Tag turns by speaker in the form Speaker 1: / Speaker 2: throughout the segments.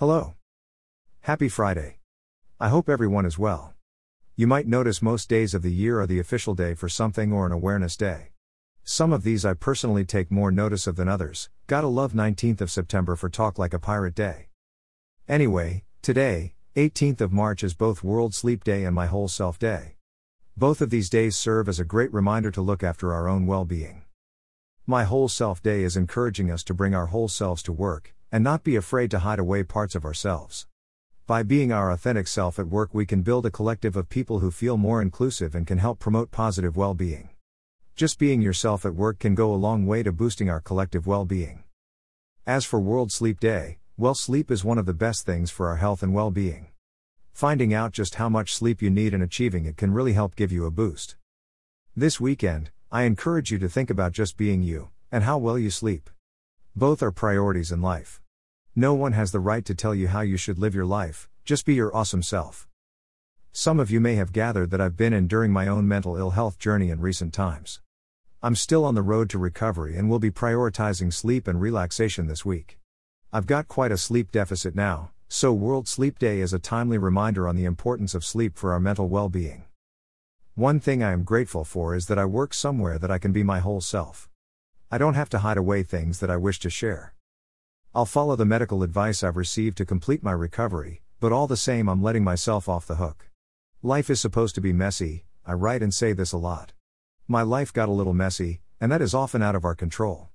Speaker 1: Hello. Happy Friday. I hope everyone is well. You might notice most days of the year are the official day for something or an awareness day. Some of these I personally take more notice of than others. Gotta love 19th of September for Talk Like a Pirate Day. Anyway, today, 18th of March is both World Sleep Day and My Whole Self Day. Both of these days serve as a great reminder to look after our own well being. My Whole Self Day is encouraging us to bring our whole selves to work, and not be afraid to hide away parts of ourselves. By being our authentic self at work, we can build a collective of people who feel more inclusive and can help promote positive well being. Just being yourself at work can go a long way to boosting our collective well being. As for World Sleep Day, well, sleep is one of the best things for our health and well being. Finding out just how much sleep you need and achieving it can really help give you a boost. This weekend, I encourage you to think about just being you, and how well you sleep. Both are priorities in life. No one has the right to tell you how you should live your life, just be your awesome self. Some of you may have gathered that I've been enduring my own mental ill health journey in recent times. I'm still on the road to recovery and will be prioritizing sleep and relaxation this week. I've got quite a sleep deficit now, so World Sleep Day is a timely reminder on the importance of sleep for our mental well being. One thing I am grateful for is that I work somewhere that I can be my whole self. I don't have to hide away things that I wish to share. I'll follow the medical advice I've received to complete my recovery, but all the same, I'm letting myself off the hook. Life is supposed to be messy, I write and say this a lot. My life got a little messy, and that is often out of our control.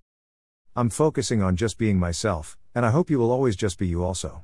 Speaker 1: I'm focusing on just being myself, and I hope you will always just be you also.